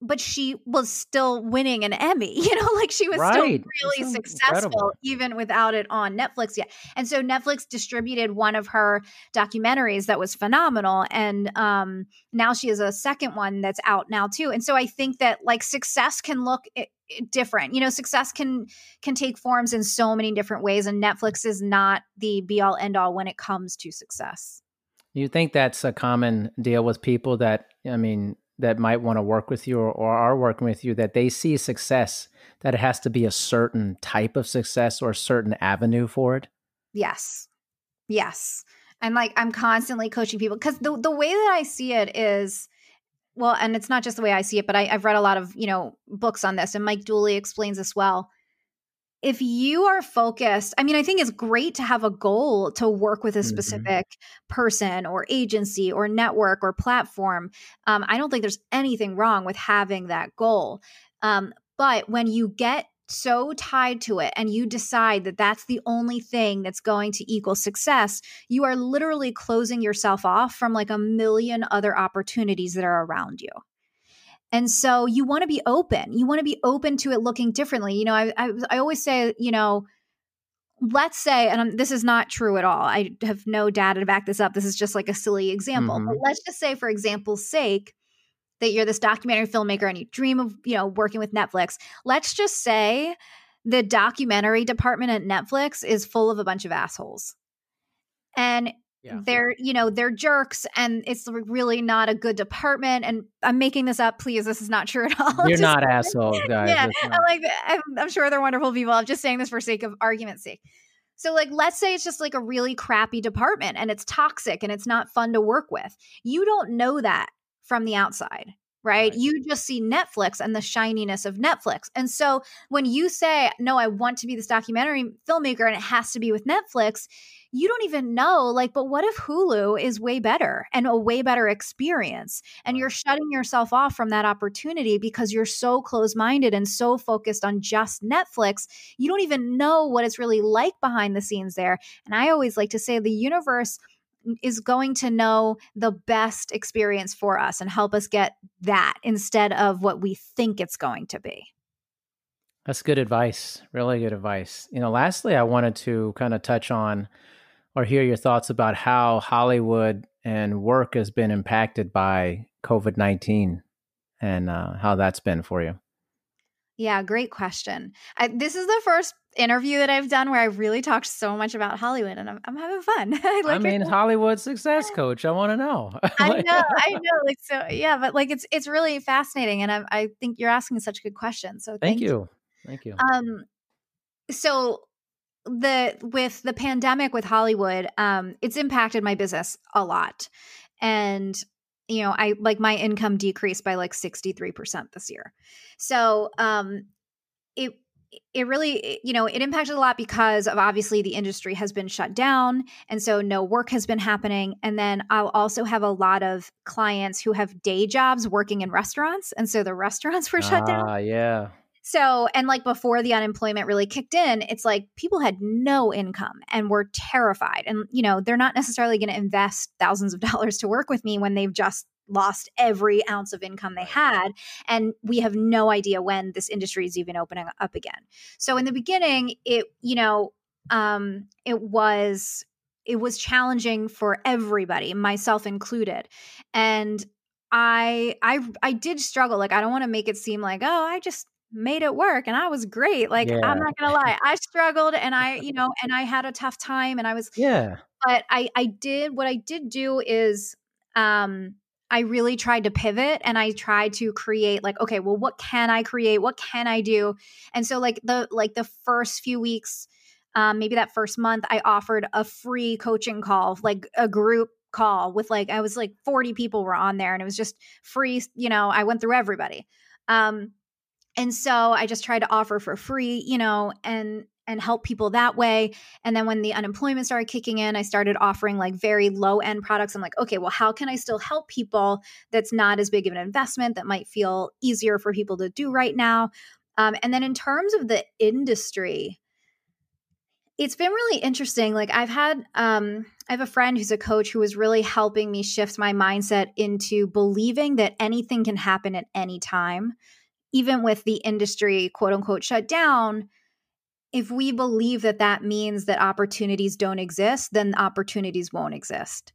but she was still winning an Emmy, (laughs) you know, like she was still really That's successful incredible. even without it on Netflix yet. And so Netflix distributed one of her documentaries that was phenomenal. And um, now she has a second one that's out now too. And so I think that like success can look i- i- different. You know, success can can take forms in so many different ways. And Netflix is not the be all end all when it comes to success. You think that's a common deal with people that I mean that might want to work with you or, or are working with you that they see success that it has to be a certain type of success or a certain avenue for it. Yes. Yes. And like I'm constantly coaching people because the the way that I see it is well, and it's not just the way I see it, but I, I've read a lot of, you know, books on this, and Mike Dooley explains this well. If you are focused, I mean, I think it's great to have a goal to work with a Mhm. specific person or agency or network or platform. Um, I don't think there's anything wrong with having that goal. Um, but when you get so tied to it and you decide that that's the only thing that's going to equal success, you are literally closing yourself off from like a million other opportunities that are around you. And so you want to be open. You want to be open to it looking differently. You know, I, I, I always say, you know, let's say, and I'm, this is not true at all. I have no data to back this up. This is just like a silly example. Mhm. But let's just say, for example's sake, that you're this documentary filmmaker and you dream of, you know, working with Netflix. Let's just say the documentary department at Netflix is full of a bunch of assholes. And Yeah. they're, you know, they're jerks and it's really not a good department. And I'm making this up. Please, this is not true at all. You're not assholes, (laughs) guys. yeah, It's I'm like, I'm, I'm sure they're wonderful people. I'm just saying this for sake of argument's sake. So, like, let's say it's just like a really crappy department and it's toxic and it's not fun to work with. You don't know that from the outside, right? Right. You just see Netflix and the shininess of Netflix. And so, when you say, No, I want to be this documentary filmmaker and it has to be with Netflix, you don't even know, like, but what if Hulu is way better and a way better experience? And you're shutting yourself off from that opportunity because you're so close minded and so focused on just Netflix. You don't even know what it's really like behind the scenes there. And I always like to say the universe is going to know the best experience for us and help us get that instead of what we think it's going to be. That's good advice. Really good advice. You know, lastly, I wanted to kind of touch on or hear your thoughts about how Hollywood and work has been impacted by COVID 19 and uh, how that's been for you. Yeah, great question. I, this is the first interview that I've done where I really talked so much about Hollywood, and I'm, I'm having fun. (laughs) I, I like mean, it. Hollywood success coach. I want to know. (laughs) I know, I know. Like so, yeah, but like it's it's really fascinating, and I, I think you're asking such good questions. So Thank you. Thank you. Um, so the with the pandemic with Hollywood, um, it's impacted my business a lot, and you know, I like my income decreased by like sixty three percent this year. So, um, it it really you know it impacted a lot because of obviously the industry has been shut down and so no work has been happening and then i'll also have a lot of clients who have day jobs working in restaurants and so the restaurants (laughs) were shut down Ah, yeah. So, and like before the unemployment really kicked in, it's like people had no income and were terrified. And, you know, they're not necessarily going to invest thousands of (laughs) dollars to work with me when they've just lost every ounce of income they had. And we have no idea when this industry is even opening up again. So, in the beginning, it, you know, um, it was, it was challenging for everybody, myself included. And I I I did struggle. Like I don't want to make it seem like, oh, I just made it work and I was great. Like Yeah. I'm not gonna lie. I struggled and (laughs) I, you know, and I had a tough time and I was Yeah. but I I did what I did do is um I really tried to pivot and I tried to create like okay, well what can I create? What can I do? And so like the like the first few weeks um maybe that first month I offered a free coaching call, like a group call with like I was like 40 people were on there and it was just free, you know, I went through everybody. Um and so I just tried to offer for free, you know, and and help people that way. And then when the unemployment started kicking in, I started offering like very low end products. I'm like, okay, well, how can I still help people that's not as big of an investment that might feel easier for people to do right now? Um, and then in terms of the industry, it's been really interesting. Like I've had, um, I have a friend who's a coach who was really helping me shift my mindset into believing that anything can happen at any time, even with the industry quote unquote shut down. If we believe that that means that opportunities don't exist, then opportunities won't exist.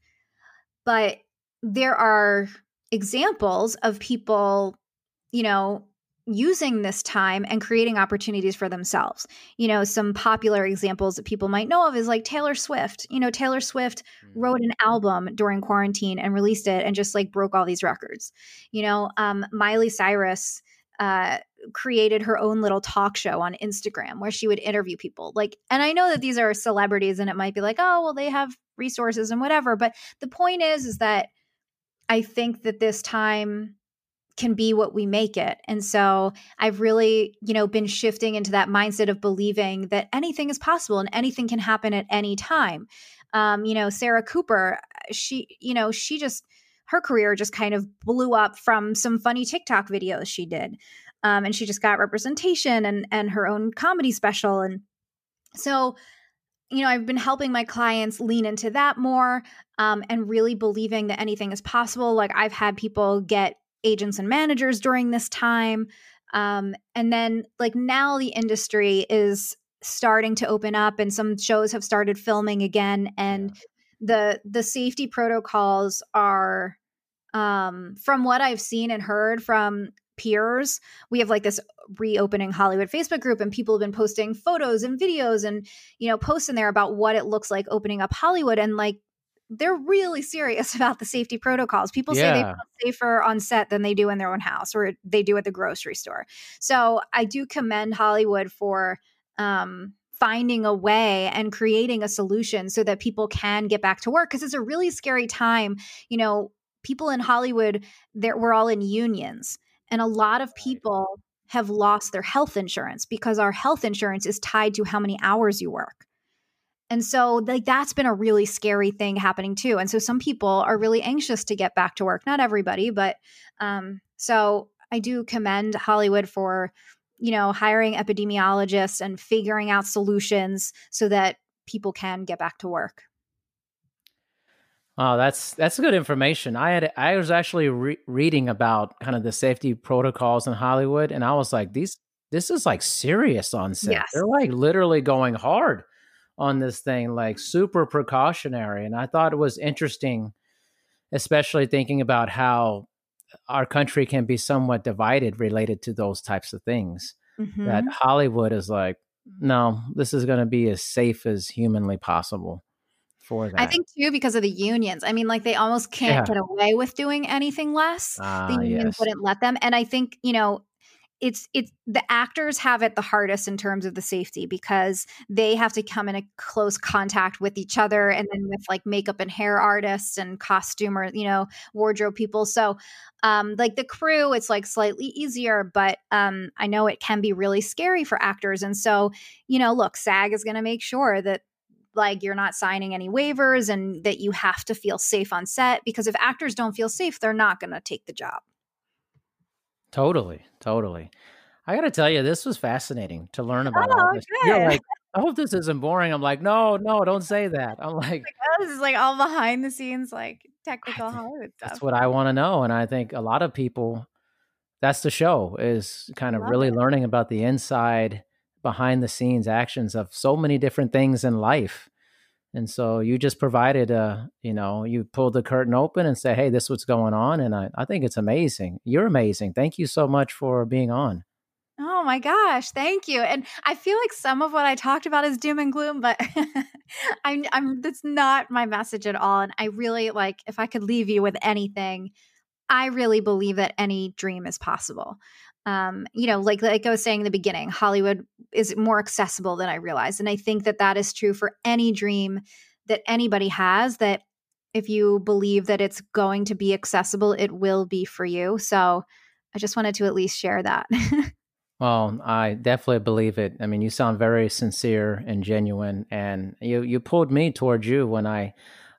But there are examples of people, you know, using this time and creating opportunities for themselves. You know, some popular examples that people might know of is like Taylor Swift. You know, Taylor Swift mm-hmm. wrote an album during quarantine and released it and just like broke all these records. You know, um, Miley Cyrus uh, created her own little talk show on Instagram where she would interview people. Like, and I know that these are celebrities and it might be like, oh, well, they have resources and whatever. But the point is, is that I think that this time can be what we make it. And so I've really, you know, been shifting into that mindset of believing that anything is possible and anything can happen at any time. Um, you know, Sarah Cooper, she, you know, she just her career just kind of blew up from some funny TikTok videos she did. Um, and she just got representation and and her own comedy special. And so you know, I've been helping my clients lean into that more um, and really believing that anything is possible. Like I've had people get agents and managers during this time. Um, and then, like, now the industry is starting to open up and some shows have started filming again and the the safety protocols are um from what i've seen and heard from peers we have like this reopening hollywood facebook group and people have been posting photos and videos and you know posts in there about what it looks like opening up hollywood and like they're really serious (laughs) about the safety protocols. People yeah. say they feel safer on set than they do in their own house or they do at the grocery store. So I do commend Hollywood for um, finding a way and creating a solution so that people can get back to work because it's a really scary time. You know, people in Hollywood, we're all in unions, and a lot of people have lost their health insurance because our health insurance is tied to how many hours you work. And so like that's been a really scary thing happening too. And so some people are really anxious to get back to work. Not everybody, but um so I do commend Hollywood for you know hiring epidemiologists and figuring out solutions so that people can get back to work. Oh, that's that's good information. I had I was actually re- reading about kind of the safety protocols in Hollywood, and I was like, these this is like serious on set. Yes. They're like literally going hard on this thing, like super precautionary. And I thought it was interesting, especially thinking about how our country can be somewhat divided related to those types of things. Mm-hmm. That Hollywood is like, no, this is going to be as safe as humanly possible. For that. I think too because of the unions. I mean, like they almost can't yeah. get away with doing anything less. Ah, the unions yes. wouldn't let them. And I think, you know, it's it's the actors have it the hardest in terms of the safety because they have to come in a close contact with each other and then with like makeup and hair artists and costume or you know wardrobe people. So um like the crew it's like slightly easier but um i know it can be really scary for actors. And so you know look sag is going to make sure that like you're not signing any waivers and that you have to feel safe on set because if actors don't feel safe they're not going to take the job Totally, totally. I got to tell you, this was fascinating to learn about all oh, this. You're like, I hope this isn't boring. I'm like, no, no, don't say that. I'm like, like oh, this is like all behind the scenes, like technical Hollywood stuff. That's what I want to know, and I think a lot of people, that's the show is kind of really it. learning about the inside, behind the scenes actions of so many different things in life. And so you just provided a, you know, you pulled the curtain open and say, hey, this is what's going on. And I, I think it's amazing. You're amazing. Thank you so much for being on. Oh my gosh, thank you. And I feel like some of what I talked about is doom and gloom, but (laughs) I'm I'm that's not my message at all. And I really like if I could leave you with anything, I really believe that any dream is possible um, you know, like like I was saying in the beginning, Hollywood is more accessible than I realized, and I think that that is true for any dream that anybody has. That if you believe that it's going to be accessible, it will be for you. So I just wanted to at least share that. (laughs) Well, I definitely believe it. I mean, you sound very sincere and genuine, and you you pulled me towards you when I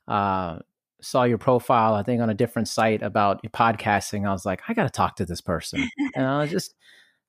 uh, saw your profile. I think on a different site about podcasting. I was like, I got to talk to this person, and I was just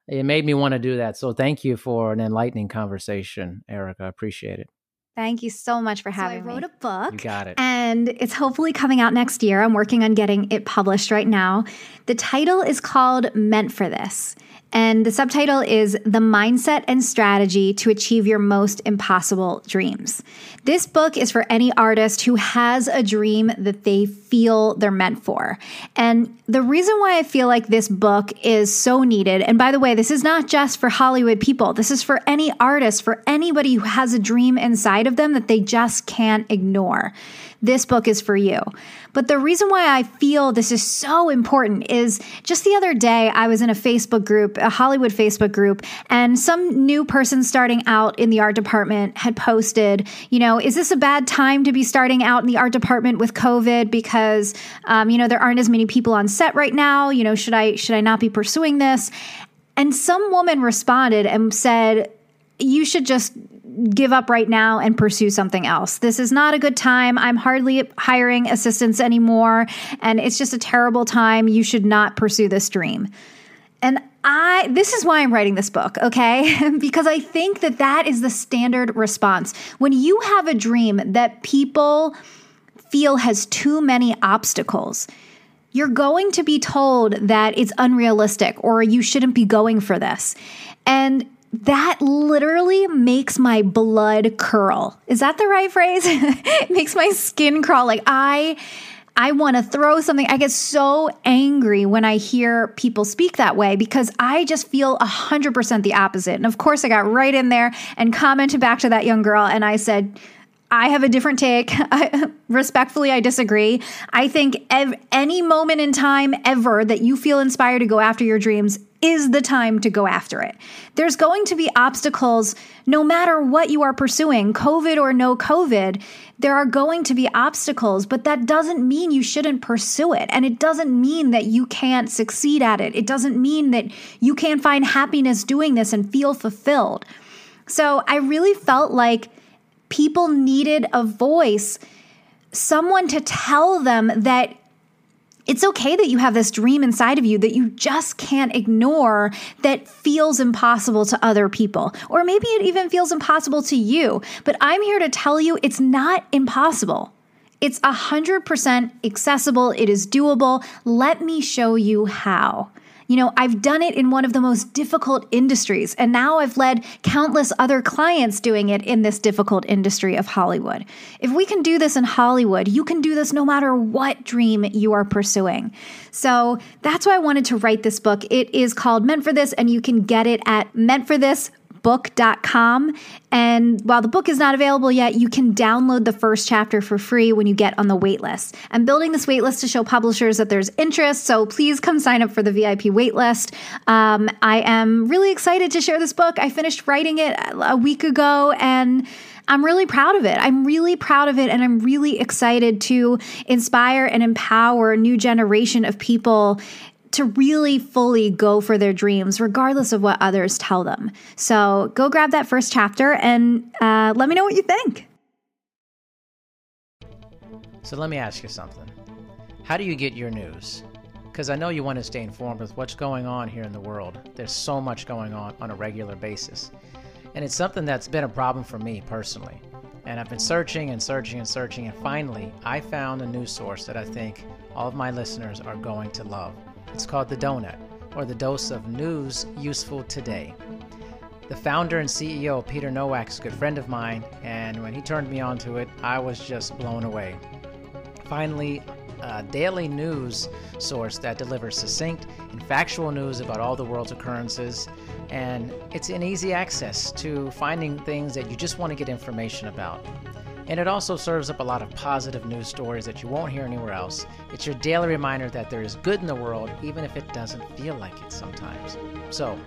it made me want to do that. So thank you for an enlightening conversation, Erica. I appreciate it. Thank you so much for having me. so I wrote me. a book. You got it. And it's hopefully coming out next year. I'm working on getting it published right now. The title is called Meant for This. And the subtitle is The Mindset and Strategy to Achieve Your Most Impossible Dreams. This book is for any artist who has a dream that they feel they're meant for. And the reason why I feel like this book is so needed, and by the way, this is not just for Hollywood people, this is for any artist, for anybody who has a dream inside of them that they just can't ignore this book is for you. But the reason why I feel this is so important is just the other day, I was in a Facebook group, a Hollywood Facebook group, and some new person starting out in the art department had posted, you know, is this a bad time to be starting out in the art department with COVID because, um, you know, there aren't as many people on set right now. You know, should I should I not be pursuing this? And some woman responded and said, you should just give up right now and pursue something else. This is not a good time. I'm hardly hiring assistants anymore, and it's just a terrible time. You should not pursue this dream. And I this is why I'm writing this book, okay? (laughs) because I think that that is the standard response. When you have a dream that people feel has too many obstacles, you're going to be told that it's unrealistic or you shouldn't be going for this. And that literally makes my blood curl. Is that the right phrase? (laughs) it makes my skin crawl. Like I I want to throw something. I get so angry when I hear people speak that way because I just feel 100% the opposite. And of course, I got right in there and commented back to that young girl and I said, I have a different take. (laughs) respectfully, I disagree. I think ev- any moment in time ever that you feel inspired to go after your dreams is the time to go after it. There's going to be obstacles no matter what you are pursuing, COVID or no COVID. There are going to be obstacles, but that doesn't mean you shouldn't pursue it. And it doesn't mean that you can't succeed at it. It doesn't mean that you can't find happiness doing this and feel fulfilled. So I really felt like people needed a voice, someone to tell them that it's okay that you have this dream inside of you that you just can't ignore that feels impossible to other people. Or maybe it even feels impossible to you. But I'm here to tell you it's not impossible. It's 100% accessible, it is doable. Let me show you how. You know, I've done it in one of the most difficult industries, and now I've led countless other clients doing it in this difficult industry of Hollywood. If we can do this in Hollywood, you can do this no matter what dream you are pursuing. So that's why I wanted to write this book. It is called Meant for This, and you can get it at Meant for This book.com. And while the book is not available yet, you can download the first chapter for free when you get on the waitlist. I'm building this waitlist to show publishers that there's interest, so please come sign up for the VIP waitlist. Um, I am really excited to share this book. I finished writing it a week ago and I'm really proud of it. I'm really proud of it and I'm really excited to inspire and empower a new generation of people to really fully go for their dreams, regardless of what others tell them. So go grab that first chapter and uh, let me know what you think. So let me ask you something. How do you get your news? Because I know you want to stay informed with what's going on here in the world. There's so much going on on a regular basis. And it's something that's been a problem for me personally. And I've been searching and searching and searching, and finally, I found a news source that I think all of my listeners are going to love. It's called The Donut, or the dose of news useful today. The founder and CEO, Peter Nowak, is a good friend of mine, and when he turned me on to it, I was just blown away. Finally, a daily news source that delivers succinct and factual news about all the world's occurrences, and it's in easy access to finding things that you just want to get information about. And it also serves up a lot of positive news stories that you won't hear anywhere else. It's your daily reminder that there is good in the world, even if it doesn't feel like it sometimes. So,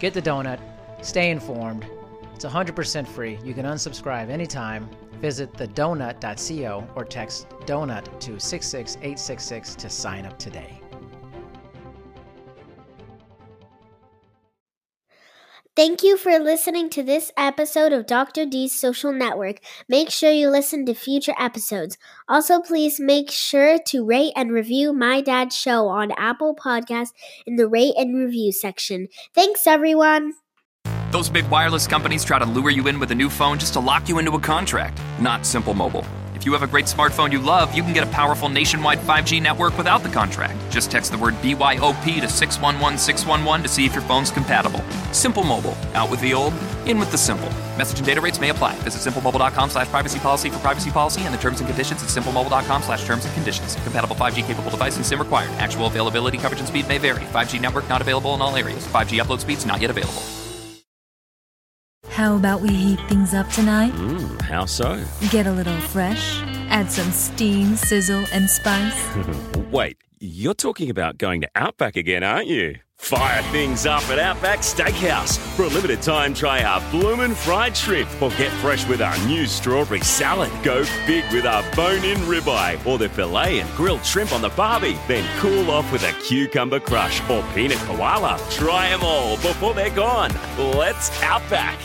get the donut, stay informed. It's 100% free. You can unsubscribe anytime. Visit thedonut.co or text donut to 66866 to sign up today. Thank you for listening to this episode of Dr. D's Social Network. Make sure you listen to future episodes. Also, please make sure to rate and review My Dad's Show on Apple Podcasts in the rate and review section. Thanks, everyone. Those big wireless companies try to lure you in with a new phone just to lock you into a contract. Not Simple Mobile. If you have a great smartphone you love, you can get a powerful nationwide 5G network without the contract. Just text the word BYOP to 611611 to see if your phone's compatible. Simple Mobile. Out with the old, in with the simple. Message and data rates may apply. Visit simplemobile.com slash privacy policy for privacy policy and the terms and conditions at simplemobile.com slash terms and conditions. Compatible 5G capable device and SIM required. Actual availability, coverage, and speed may vary. 5G network not available in all areas. 5G upload speeds not yet available. How about we heat things up tonight? Mmm, how so? Get a little fresh, add some steam, sizzle, and spice. (laughs) Wait, you're talking about going to Outback again, aren't you? Fire things up at Outback Steakhouse. For a limited time, try our bloomin' fried shrimp or get fresh with our new strawberry salad. Go big with our bone-in ribeye or the filet and grilled shrimp on the barbie. Then cool off with a cucumber crush or peanut koala. Try them all before they're gone. Let's Outback.